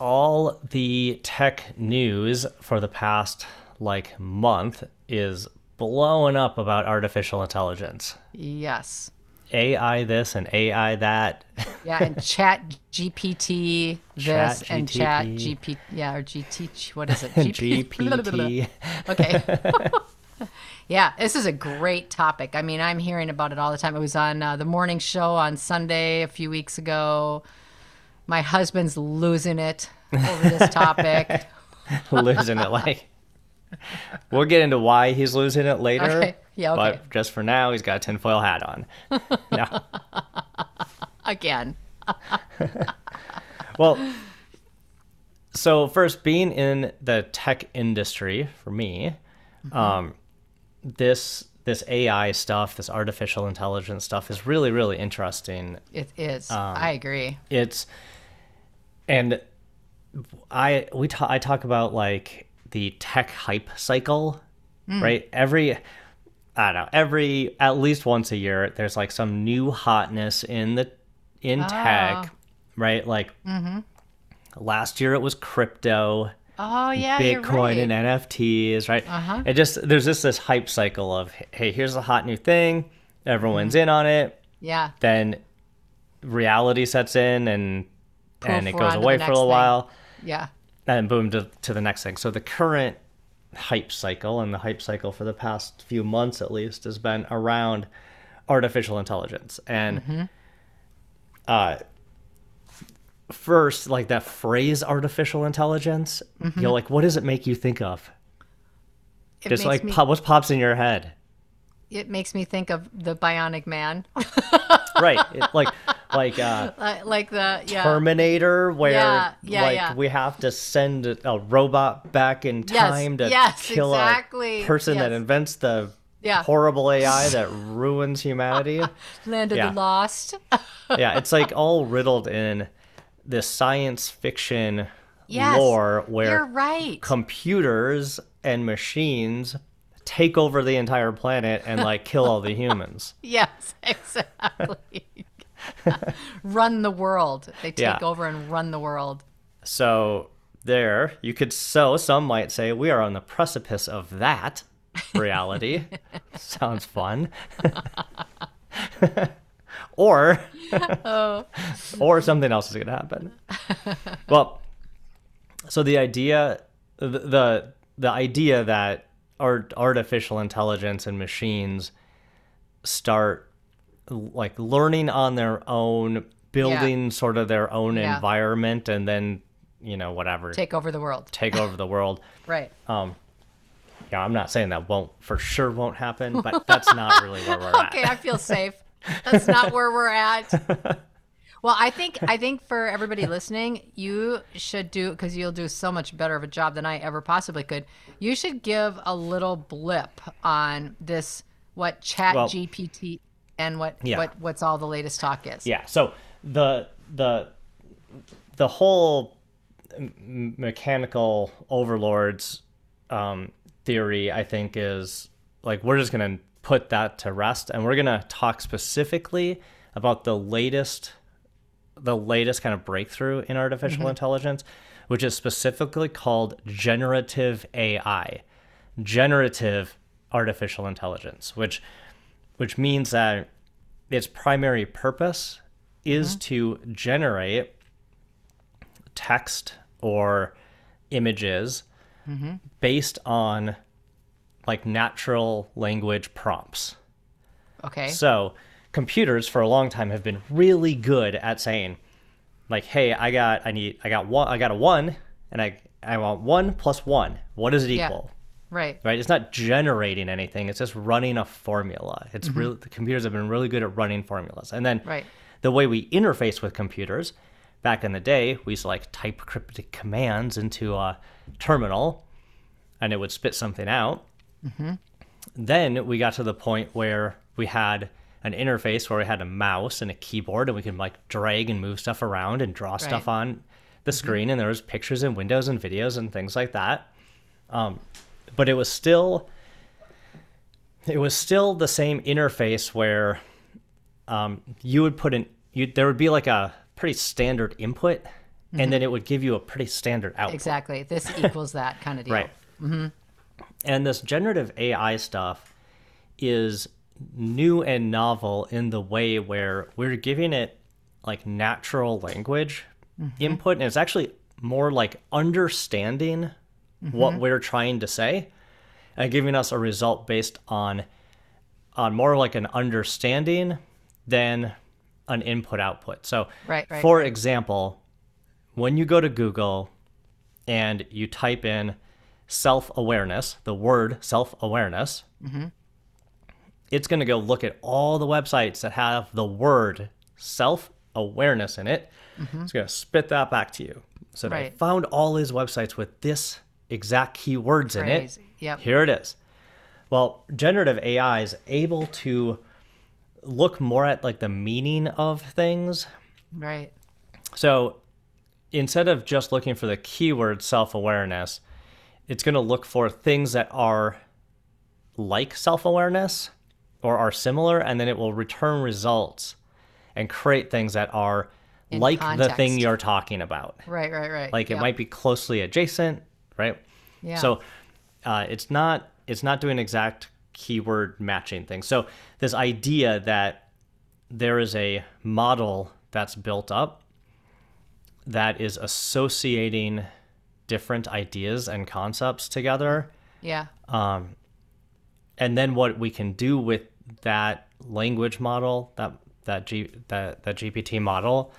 All the tech news for the past like month is blowing up about artificial intelligence. Yes. AI this and AI that. Yeah, and Chat GPT this Chat and Chat GTP. GP yeah or GT what is it GPT. okay. yeah, this is a great topic. I mean, I'm hearing about it all the time. It was on uh, the morning show on Sunday a few weeks ago. My husband's losing it over this topic. losing it like we'll get into why he's losing it later Okay. Yeah, okay. but just for now he's got a tinfoil hat on no. Again. well so first being in the tech industry for me um, this this ai stuff this artificial intelligence stuff is really really interesting It is. Um, I agree. it's and i we ta- i talk about like the tech hype cycle right every i don't know every at least once a year there's like some new hotness in the in tech right like mm-hmm. last year it was crypto Oh yeah, bitcoin right. and nfts right Uh-huh. it just there's just this hype cycle of hey here's a hot new thing everyone's Mm-hmm. in on it yeah. then reality sets in and and it goes on to the away for a thing. while Yeah. and boom to, to the next thing so the current hype cycle and the hype cycle for the past few months at least has been around artificial intelligence and Mm-hmm. uh first like that phrase artificial intelligence Mm-hmm. you're like what does it make you think of It just like me, pop, what pops in your head it makes me think of the Bionic Man, right it, like like uh like, the yeah. Terminator, where Yeah, yeah, like we have to send a, robot back in Yes, time to yes, kill exactly, a person that invents the Yeah. horrible AI that ruins humanity. Land of the Lost. yeah, it's like all riddled in this science fiction Yes, lore You're where right. computers and machines take over the entire planet and like kill all the humans. yes, exactly. run the world. They take Yeah. over and run the world. So there, you could so some might say we are on the precipice of that reality. Sounds fun. or oh. or something else is going to happen. well, so the idea the the, the idea that art, artificial intelligence and machines start like learning on their own building sort of their own Yeah. environment and then you know whatever Take over the world. take over the world Right. um yeah i'm not saying that won't for sure won't happen but that's not really where we're at. okay, I feel safe. That's not where we're at. Well, I think I think for everybody listening, you should do because you'll do so much better of a job than I ever possibly could. You should give a little blip on this what Chat Well- GPT and what Yeah. what what's all the latest talk is. yeah so the the the whole mechanical overlords um theory i think is like we're just gonna put that to rest and we're gonna talk specifically about the latest the latest kind of breakthrough in artificial intelligence which is specifically called generative ai generative artificial intelligence which which means that its primary purpose is mm-hmm. to generate text or images mm-hmm. based on like natural language prompts. Okay. So, computers for a long time have been really good at saying like, "Hey, I got I need I got one I got a 1 and I I want 1 plus 1. What does it Yeah. Equal?" right. right? It's not generating anything. It's just running a formula. It's Mm-hmm. really the computers have been really good at running formulas. And then Right. the way we interface with computers back in the day, we used to like type cryptic commands into a terminal and it would spit something out. Then we got to the point where we had an interface where we had a mouse and a keyboard and we could like drag and move stuff around and draw stuff on the screen and there was pictures and windows and videos and things like that. Um, but it was still it was still the same interface where um, you would put in you there would be like a pretty standard input and then it would give you a pretty standard output. Exactly. This equals that kind of deal. Right. mm-hmm. And this generative AI stuff is new and novel in the way where we're giving it like natural language input, and it's actually more like understanding what mm-hmm. we're trying to say and giving us a result based on on more like an understanding than an input output. So, Right, right, for example, when you go to Google and you type in self awareness, the word self awareness, mm-hmm. it's going to go look at all the websites that have the word self awareness in it. Mm-hmm. It's going to spit that back to you. So I found all these websites with this exact keywords in it. Crazy. Yep. Here it is. Well, generative AI is able to look more at like the meaning of things Right. so instead of just looking for the keyword self awareness, it's going to look for things that are like self awareness or are similar, and then it will return results and create things that are In like the thing you're talking about. Right. Right. Right. Like it might be closely adjacent, right? Yeah. So uh, it's not it's not doing exact keyword matching things. So this idea that there is a model that's built up that is associating different ideas and concepts together Yeah. Um, and then what we can do with that language model that that G, that that GPT model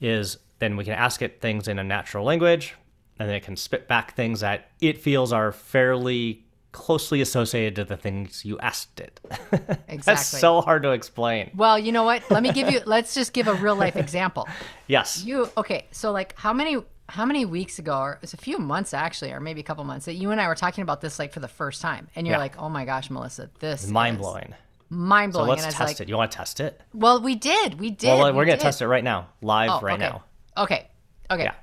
is then we can ask it things in a natural language and then it can spit back things that it feels are fairly closely associated to the things you asked it. Exactly. That's so hard to explain. Well, you know what? Let me give you. let's just give a real life example. Yes. You okay? So like, how many how many weeks ago, or it's a few months actually, or maybe a couple months, that you and I were talking about this like for the first time, and you're Yeah. like, oh my gosh, Melissa, this Mind is blowing. mind blowing. So let's test like, it. You want to test it? well, we did, we did. Well, we we're going to test it right now, live Oh, right okay. now. Okay. Okay. Yeah.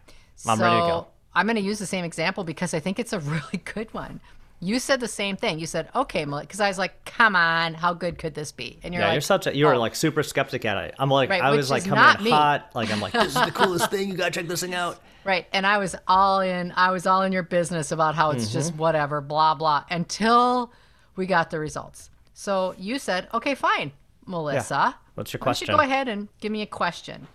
I'm ready to go. I'm going to use the same example because I think it's a really good one. You said the same thing. You said, okay, Melissa. because I was like, come on, how good could this be? And you're Yeah, like, you're such a you were "Oh." like super skeptic at it. I'm like Right, I was like coming in me. hot. Like I'm like this is the coolest thing. You gotta check this thing out. Right. And I was all in, I was all in your business about how it's Mm-hmm. just whatever, blah, blah, until we got the results. So you said, okay, fine, Melissa. What's your Why don't you question? go ahead and give me a question?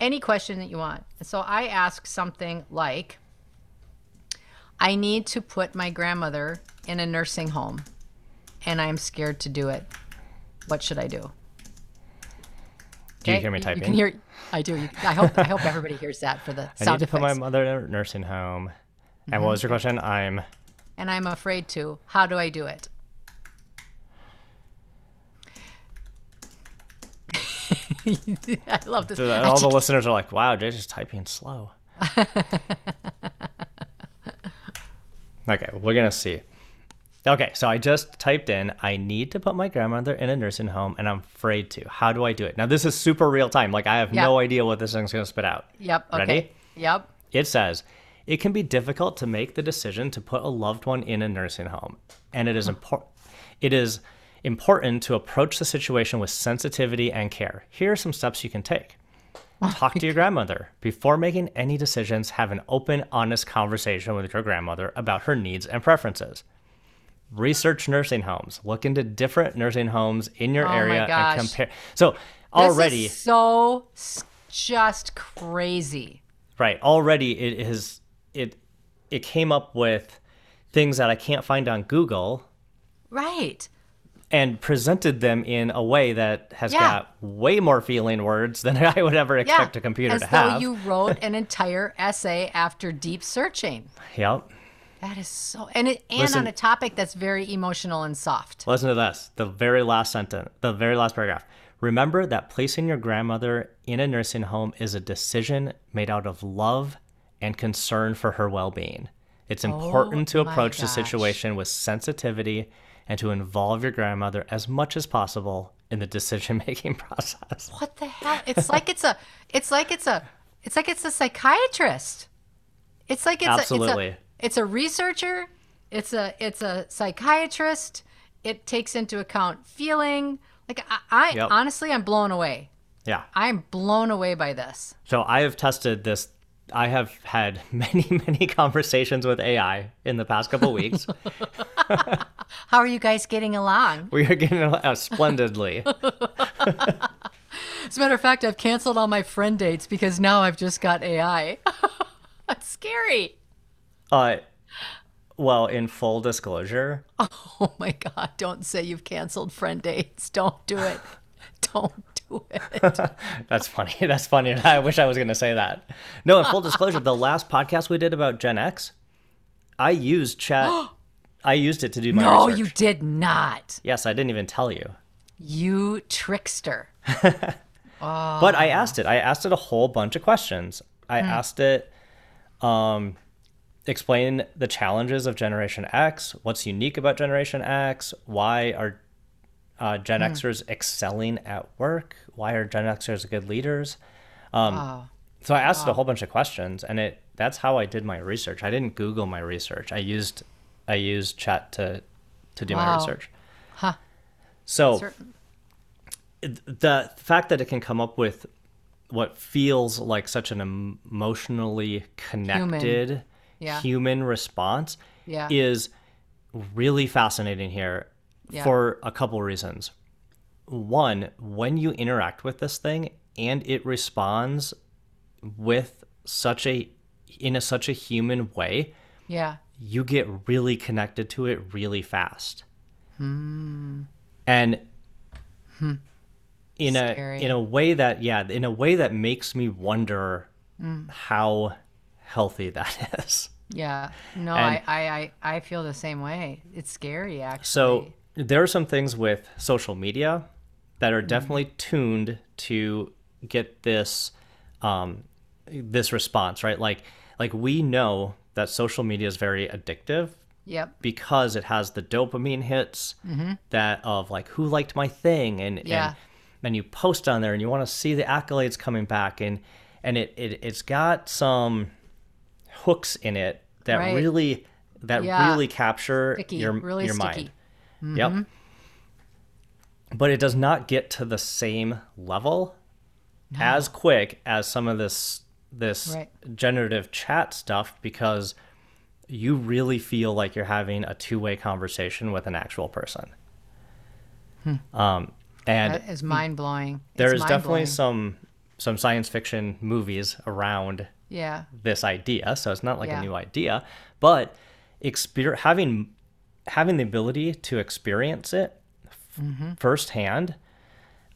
Any question that you want. And so I asked something like, I need to put my grandmother in a nursing home and I'm scared to do it. What should I do? Do you Okay, hear me typing? You can hear. I do. You, I hope. I hope everybody hears that for the I sound need to put my mother in a nursing home. And Mm-hmm. what was your question? I'm and I'm afraid to. How do I do it? I love this. All the listeners are like, wow, Jay's just typing slow. okay, we're gonna see. Okay, so I just typed in, I need to put my grandmother in a nursing home and I'm afraid to. How do I do it? Now this is super real time. Like I have Yeah. no idea what this thing's gonna spit out. Yep. Okay. Ready? Yep. It says, it can be difficult to make the decision to put a loved one in a nursing home, and it is hmm. important. It is important to approach the situation with sensitivity and care. Here are some steps you can take. Talk to your grandmother. Before making any decisions, have an open, honest conversation with your grandmother about her needs and preferences. Research nursing homes. Look into different nursing homes in your Oh area and compare. So This already, is so just crazy. Right. Already it is it it came up with things that I can't find on Google Right. And presented them in a way that has Yeah. got way more feeling words than I would ever Yeah. expect a computer to have. As to though you wrote an entire essay after deep searching. Yep. That is so, and it and Listen- on a topic that's very emotional and soft. Listen to this. The very last sentence, the very last paragraph. Remember that placing your grandmother in a nursing home is a decision made out of love and concern for her well being. It's oh important to Oh my approach the situation with sensitivity and to involve your grandmother as much as possible in the decision making process. What the hell? It's like it's a it's like it's a it's like it's a psychiatrist. It's like it's Absolutely. a it's a, it's a researcher, it's a it's a psychiatrist. It takes into account feeling. Like I, I Yep. honestly I'm blown away. Yeah. I'm blown away by this. So I have tested this. I have had many, many conversations with AI in the past couple weeks. How are you guys getting along? we are getting uh, splendidly. As a matter of fact, I've canceled all my friend dates because now I've just got AI. That's scary. Uh, well, in full disclosure, Oh my God. Don't say you've canceled friend dates. Don't do it. Don't it. that's funny. That's funny. I wish I was going to say that. No, in full disclosure, the last podcast we did about Gen X, I used chat. I used it to do my No, research. you did not. Yes, I didn't even tell you. You trickster. But I asked it. I asked it a whole bunch of questions. I asked it, um, explain the challenges of Generation X. What's unique about Generation X? Why are uh, Gen Xers excelling at work? Why are Gen Xers good leaders? Um, Oh. So I asked it a whole bunch of questions, and it that's how I did my research. I didn't Google my research. I used I used Chat to to do my research. Huh. So Certain. the fact that it can come up with what feels like such an emotionally connected Yeah. human response Yeah. is really fascinating here Yeah. for a couple reasons. One, when you interact with this thing and it responds with such a in a such a human way, Yeah. you get really connected to it really fast. Hmm. And in Scary. a in a way that yeah, in a way that makes me wonder Hmm. how healthy that is. Yeah. No, And- I, I, I, I feel the same way. It's scary, actually. So there are some things with social media that Mm-hmm. are definitely tuned to get this um, this response, right? Like like we know that social media is very addictive yep. because it has the dopamine hits that of like who liked my thing and Mm-hmm. Yeah. and then you post on there and you want to see the accolades coming back and and it, it it's got some hooks in it that Right. really that Yeah. really capture Sticky. your really your sticky. Mm-hmm. Yep. But it does not get to the same level as quick as some of this this Right. generative chat stuff because you really feel like you're having a two-way conversation with an actual person. Um, and That is mind blowing. there's definitely some some science fiction movies around Yeah. this idea, so it's not like Yeah. a new idea, but exper- having having the ability to experience it Mm-hmm. firsthand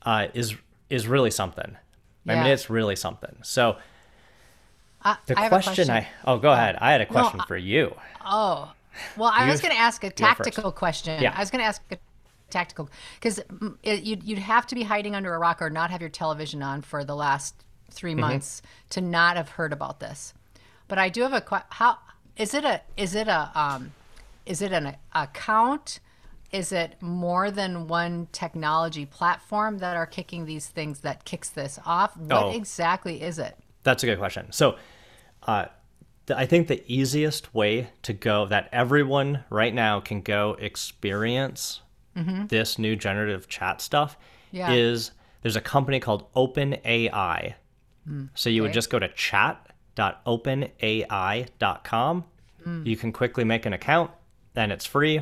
uh, is is really something. I mean, it's really something. So I, the I have a question, I oh, go ahead. I had a question for you. Oh, well, I was going to ask a tactical question. Yeah. I was going to ask a tactical because you'd, you'd have to be hiding under a rock or not have your television on for the last 3 Mm-hmm. months to not have heard about this. But I do have a que- how is it a is it a um is it an account? Is it more than one technology platform that are kicking these things that kicks this off? What Oh. exactly is it? That's a good question. So, uh, th- I think the easiest way to go that everyone right now can go experience this new generative chat stuff Mm-hmm. Yeah. is there's a company called OpenAI. So you would just go to chat.openai.com. Mm. You can quickly make an account, and it's free,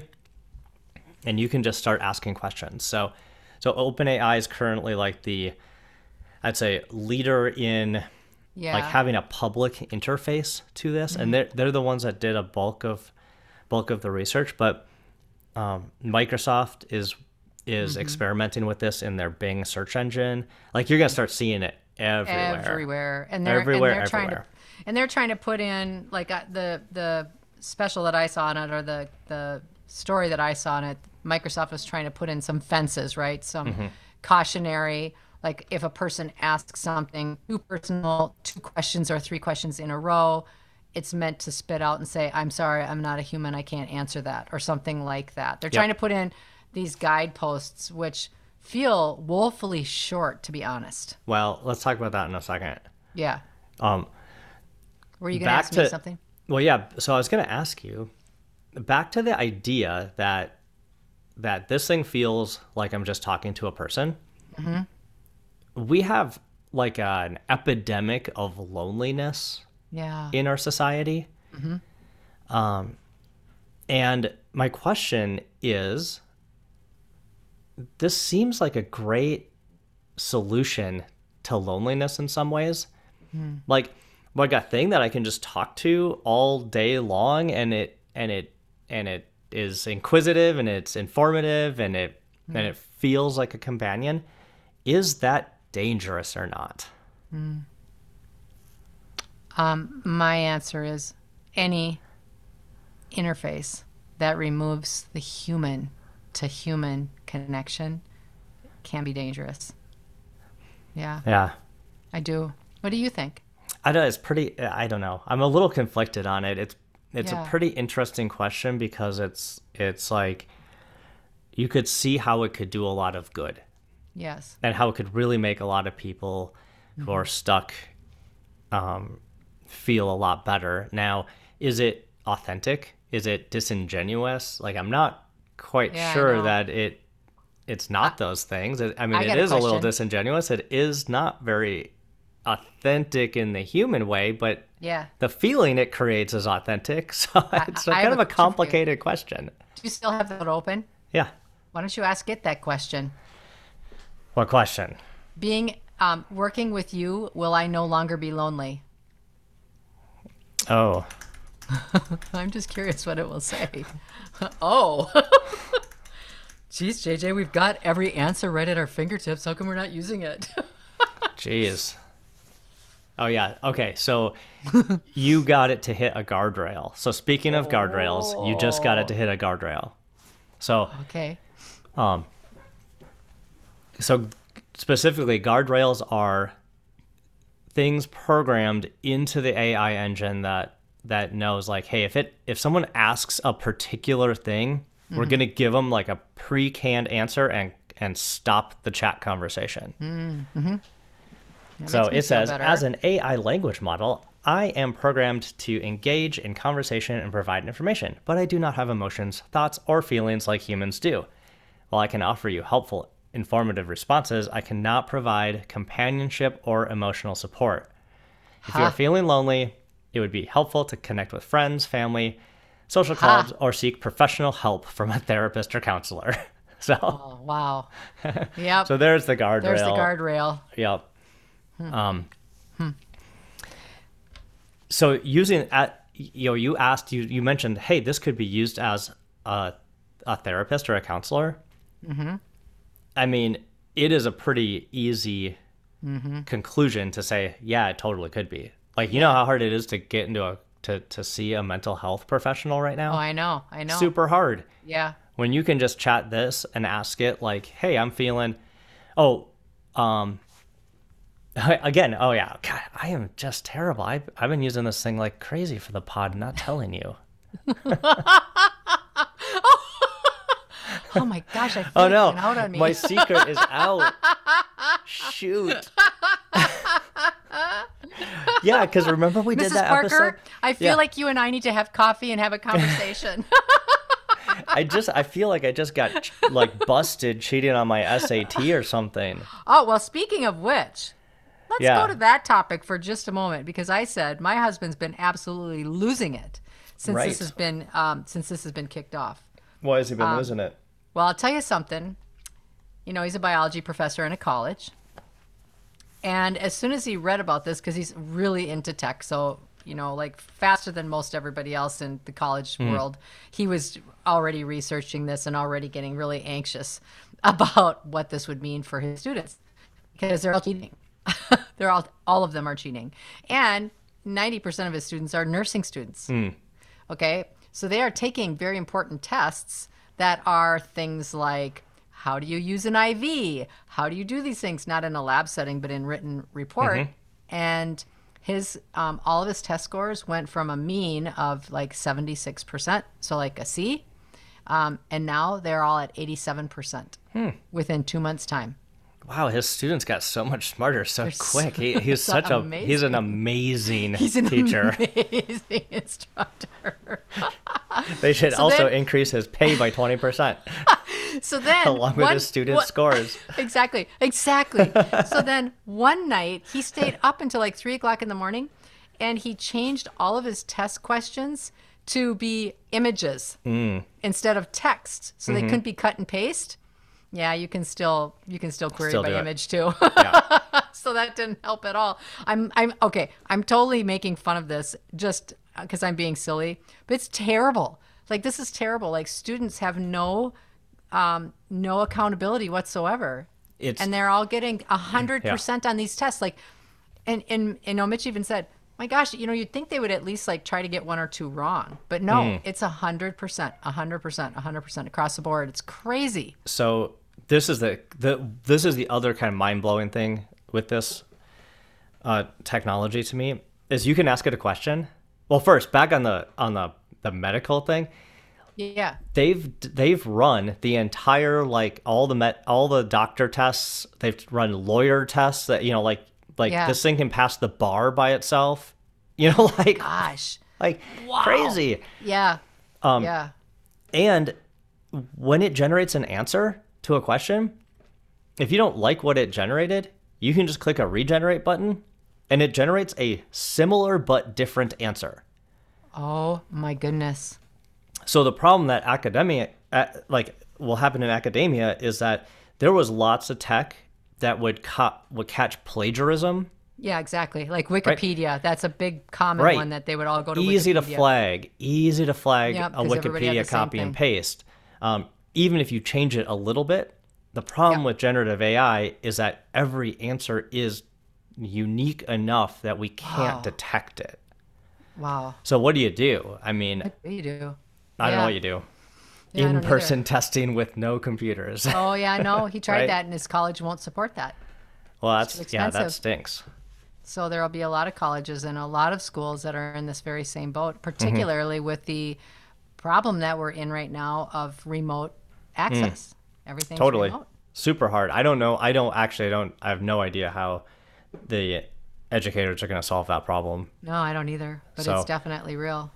and you can just start asking questions. So, so OpenAI is currently like the, I'd say, leader in Yeah. like having a public interface to this and they're, they're the ones that did a bulk of bulk of the research but um, microsoft is is experimenting with this in their bing search engine. Like you're gonna start seeing it everywhere. Everywhere. And they're Everywhere, and they're trying to and they're trying to put in like uh, the the special that I saw on it or the the story that I saw on it Microsoft was trying to put in some fences right some Mm-hmm. cautionary. Like if a person asks something too personal, two questions or three questions in a row, it's meant to spit out and say, I'm sorry, I'm not a human, I can't answer that, or something like that. They're trying to put in these guideposts, which feel woefully short, to be honest. Well, let's talk about that in a second. Yeah. Um, Were you going to ask me to- something? Well, yeah. So I was going to ask you back to the idea that that this thing feels like I'm just talking to a person. Mm-hmm. We have like an epidemic of loneliness Yeah. in our society. Mm-hmm. Um, and my question is this seems like a great solution to loneliness in some ways. Hmm. Like, like a thing that I can just talk to all day long and it and it and it is inquisitive and it's informative and it and it feels like a companion. Is that dangerous or not? Um, my answer is any interface that removes the human to human connection can be dangerous. Yeah, Yeah. I do. What do you think? I know it's pretty. I don't know. I'm a little conflicted on it. It's it's Yeah. a pretty interesting question because it's it's like you could see how it could do a lot of good Yes. and how it could really make a lot of people who Mm-hmm. are stuck um, feel a lot better. Now, is it authentic? Is it disingenuous? Like I'm not quite Yeah, sure that it it's not those things. I mean, I it got a a little disingenuous. It is not very authentic in the human way, but Yeah. the feeling it creates is authentic. So it's I kind of a a question for you. complicated question. Do you still have that open? Yeah. Why don't you ask it that question? What question? Being um, working with you, will I no longer be lonely? Oh, I'm just curious what it will say. oh. Jeez, JJ, we've got every answer right at our fingertips. How come we're not using it? jeez. Oh yeah. Okay. So you got it to hit a guardrail. So speaking of guardrails, you just got it to hit a guardrail. So okay. Um so specifically guardrails are things programmed into the AI engine that that knows like hey if it if someone asks a particular thing we're mm-hmm. going to give them like a pre-canned answer and and stop the chat conversation mm, mm-hmm. That so it says better. as an AI language model I am programmed to engage in conversation and provide information but I do not have emotions thoughts or feelings like humans do while I can offer you helpful, informative responses, I cannot provide companionship or emotional support. If you are feeling lonely, it would be helpful to connect with friends, family, social Huh. clubs, or seek professional help from a therapist or counselor. so, Oh, wow. Yep. so there's the guardrail. There's the guardrail. Yep. Um. hmm. So using at you know you asked you you mentioned hey this could be used as a a therapist or a counselor. Mm-hmm. I mean it is a pretty easy conclusion to say yeah it totally could be like you know how hard it is to get into a to to see a mental health professional right now. Oh, I know. I know. Super hard Yeah. when you can just chat this and ask it like hey i'm feeling oh um again oh yeah. God i am just terrible. I've, I've been using this thing like crazy for the pod not telling you. Oh my gosh, I oh, feel oh no out on me. my secret is out. Shoot. Yeah because remember we did that Parker, episode? I feel Yeah. like you and I need to have coffee and have a conversation. i just i feel like i just got like busted cheating on my sat or something. Oh, well, speaking of which, let's Yeah. go to that topic for just a moment because I said my husband's been absolutely losing it since Right. this has been um, since this has been kicked off. why has he Um, been losing it Well, I'll tell you something. You know, he's a biology professor in a college. And as soon as he read about this, because he's really into tech, so, you know, like faster than most everybody else in the college world, he was already researching this and already getting really anxious about what this would mean for his students because they're all cheating. they're all, all of them are cheating. And 90% of his students are nursing students. Okay. So they are taking very important tests that are things like how do you use an IV? How do you do these things? Not in a lab setting, but in written report. Mm-hmm. And his um, all of his test scores went from a mean of like 76%, so like a C, um, and now they're all at 87% Hmm. within two months' time. Wow, his students got so much smarter so so- quick. He, he's so such a he's an amazing He's an teacher. amazing instructor. They should So also then- increase his pay by twenty percent So then, along with one- his student what- scores. Exactly, exactly. so then one night he stayed up until like three o'clock in the morning, and he changed all of his test questions to be images Mm. instead of text, so Mm-hmm. they couldn't be cut and paste. Yeah, you can still you can still query Still by image too. Yeah. so that didn't help at all. I'm I'm okay. I'm totally making fun of this just because I'm being silly, but it's terrible. Like this is terrible. Like students have no um, no accountability whatsoever, It's and they're all getting a hundred percent on these tests. Like, and and and no, Mitch even said, "My gosh, you know, you'd think they would at least like try to get one or two wrong, but no, Hmm. it's a hundred percent, a hundred percent, a hundred percent across the board. It's crazy." so this is the the this is the other kind of mind blowing thing with this uh, technology to me is you can ask it a question. Well, first back on the on the the medical thing, Yeah, they've they've run the entire like all the met all the doctor tests. They've run lawyer tests that you know like like Yeah. this thing can pass the bar by itself. You know, like gosh, like Wow. crazy. yeah, Um, yeah, And when it generates an answer to a question, if you don't like what it generated, you can just click a regenerate button and it generates a similar but different answer. oh my goodness, So the problem that academia like will happen in academia is that there was lots of tech that would would catch plagiarism, yeah, exactly. Like Wikipedia, that's a big common Right. one that they would all go to. easy to flag, easy to flag Yep, a 'cause everybody had Wikipedia copy and paste. Um, even if you change it a little bit, the problem Yep. with generative AI is that every answer is unique enough that we can't Wow. detect it. Wow, So what do you do? I mean, what do you do? I don't know what you do. Yeah, In-person testing with no computers. Oh yeah, no, he tried Right. that, and his college won't support that. well, that's yeah, that stinks. So there will be a lot of colleges and a lot of schools that are in this very same boat, Mm-hmm. particularly with the problem that we're in right now of remote access. Mm. Totally. remote. Super hard. I don't know. I don't actually I don't I have no idea how the educators are going to solve that problem. No, I don't either, but So- it's definitely real.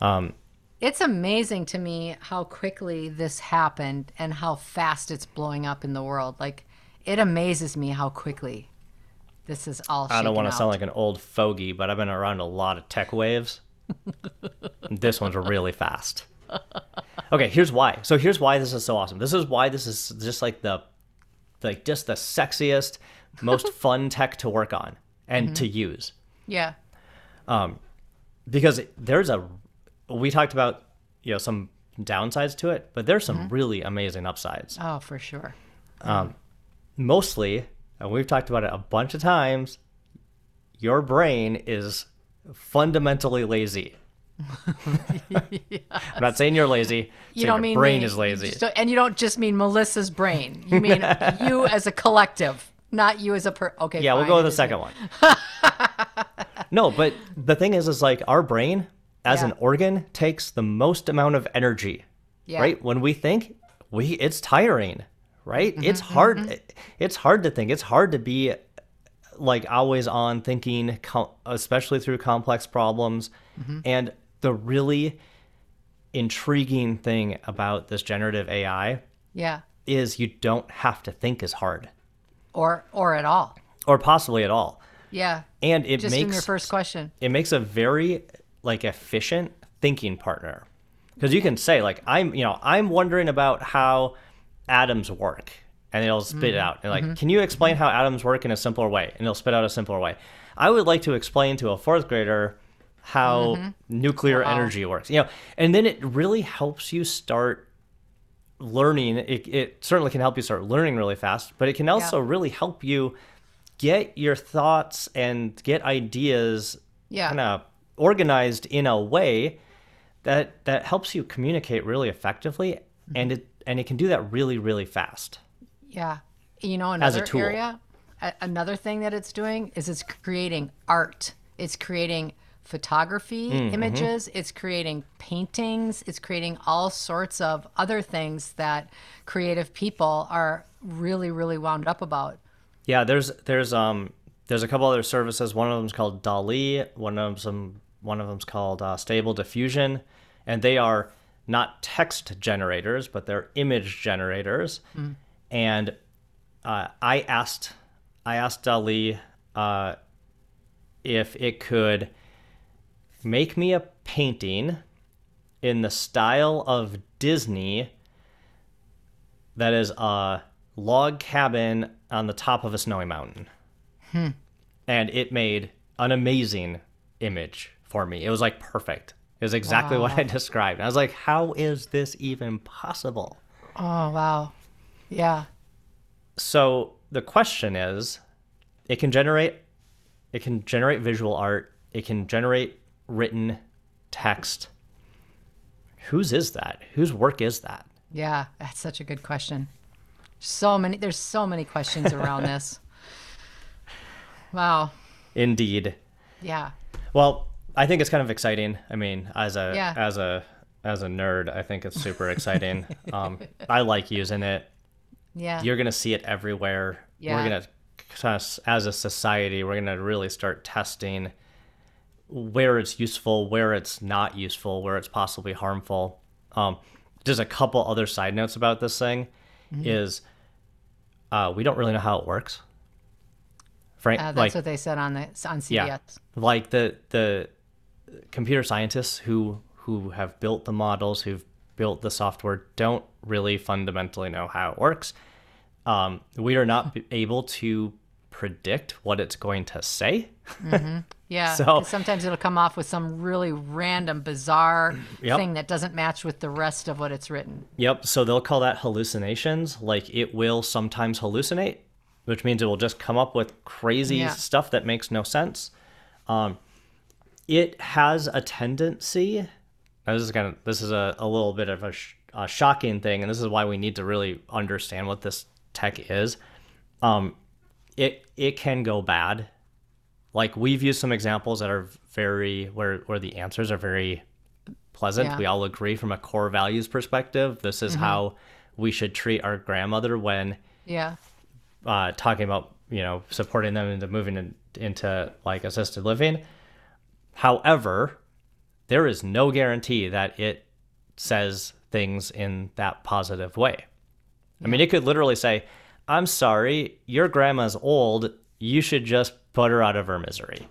Um It's amazing to me how quickly this happened and how fast it's blowing up in the world. Like it amazes me how quickly this is all. I don't want to sound like an old fogey, but I've been around a lot of tech waves. this one's really fast. Okay, here's why. So here's why this is so awesome. This is why this is just like the like just the sexiest, most fun tech to work on and to use. Yeah. Um because there's a we talked about, you know, some downsides to it, but there's some Mm-hmm. really amazing upsides. Oh, for sure. Um mostly, and we've talked about it a bunch of times, your brain is fundamentally lazy. I'm not saying you're lazy. You don't your mean brain me. is lazy. Don't- and you don't just mean Melissa's brain. You mean you as a collective, not you as a per. Okay. yeah, we'll go with the second me. one. no, but the thing is, is like our brain as Yeah. an organ takes the most amount of energy. Yeah. Right? When we think, we it's tiring, right? Mm-hmm, it's hard. It's hard to think. It's hard to be like always on thinking, especially through complex problems. Mm-hmm. And the really intriguing thing about this generative AI Yeah. is you don't have to think as hard, Or or at all. or possibly at all. Yeah. And it Just in your makes first question. it makes a very like efficient thinking partner because you can say like i'm you know i'm wondering about how atoms work and it'll spit it mm-hmm. out and like mm-hmm. can you explain how atoms work in a simpler way and it'll spit out a simpler way i would like to explain to a fourth grader how mm-hmm. nuclear energy works you know and then it really helps you start learning it, it certainly can help you start learning really fast but it can also really help you get your thoughts and get ideas Yeah. kind of organized in a way that that helps you communicate really effectively mm-hmm. and it and it can do that really really fast. Yeah. You know, As a another tool. area, a- another thing that it's doing is it's creating art. It's creating photography Mm-hmm. images. It's creating paintings. It's creating all sorts of other things that creative people are really, really wound up about. Yeah, there's there's um there's a couple other services. One of them's called DALL-E. One of them one of them's called uh, Stable Diffusion, and they are not text generators, but they're image generators. And uh, I asked I asked DALL-E uh, if it could make me a painting in the style of Disney that is a log cabin on the top of a snowy mountain. Hmm. And it made an amazing image for me. It was like perfect. It was exactly what I described. I was like, how is this even possible? Oh, wow. Yeah. So the question is, it can generate it can generate visual art, it can generate written text. Whose is that? Whose work is that? Yeah. That's such a good question. So many, there's so many questions around this. Wow. Indeed. Yeah. Well, I think it's kind of exciting. I mean, as a Yeah. as a as a nerd, I think it's super exciting. um, I like using it. Yeah. You're gonna see it everywhere. Yeah. We're gonna, as a society, we're gonna really start testing where it's useful, where it's not useful, where it's possibly harmful. Um, just a couple other side notes about this thing Mm-hmm. is uh, we don't really know how it works. Frank, Uh, that's like what they said on the on CBS. yeah like the the computer scientists who who have built the models who've built the software don't really fundamentally know how it works um, we are not able to predict what it's going to say Yeah. So- sometimes it'll come off with some really random, bizarre Yep. thing that doesn't match with the rest of what it's written. Yep. So they'll call that hallucinations. Like it will sometimes hallucinate, which means it will just come up with crazy Yeah. stuff that makes no sense. Um, it has a tendency. now This is kind of this is a, a little bit of a, sh- a shocking thing, and this is why we need to really understand what this tech is. Um, it it can go bad. Like we've used some examples that are very where where the answers are very pleasant. Yeah. We all agree from a core values perspective. This is how we should treat our grandmother when Yeah. uh, talking about you know supporting them into moving in, into like assisted living. However, there is no guarantee that it says things in that positive way. I mean, it could literally say, "I'm sorry, your grandma's old. You should just put her out of her misery."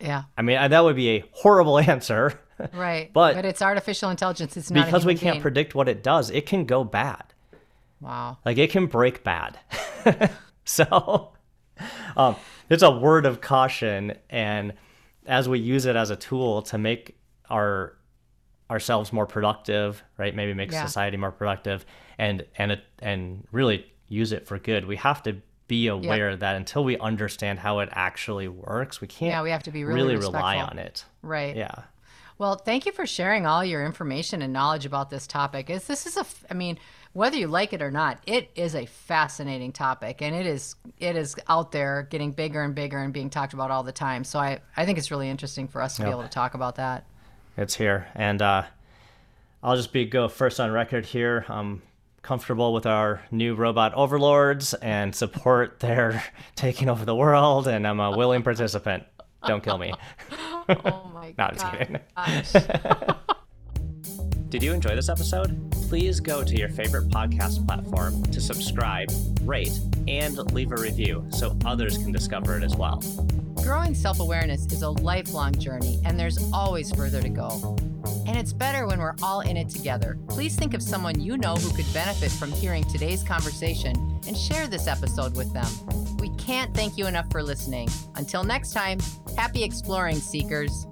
Yeah. I mean, that would be a horrible answer Right. But- but it's artificial intelligence. It's not because we can't being. predict what it does. It can go bad. Wow. Like it can break bad. so um, it's a word of caution, and as we use it as a tool to make our ourselves more productive, right? Maybe make Yeah. society more productive, and and it, and really use it for good. We have to be aware that until we understand how it actually works, we can't. Yeah, we have to be really really rely on it. Right. Yeah. Well, thank you for sharing all your information and knowledge about this topic. It's, this is a, I mean, whether you like it or not, it is a fascinating topic, and it is it is out there, getting bigger and bigger, and being talked about all the time. So I I think it's really interesting for us to be able to talk about that. it's here and uh i'll just be go first on record here i'm comfortable with our new robot overlords and support their taking over the world and i'm a willing participant don't kill me Oh my no, I'm just god! kidding. Did you enjoy this episode? Please go to your favorite podcast platform to subscribe, rate, and leave a review so others can discover it as well. Growing self awareness is a lifelong journey, and there's always further to go. And it's better when we're all in it together. Please think of someone you know who could benefit from hearing today's conversation and share this episode with them. We can't thank you enough for listening. Until next time, happy exploring, seekers.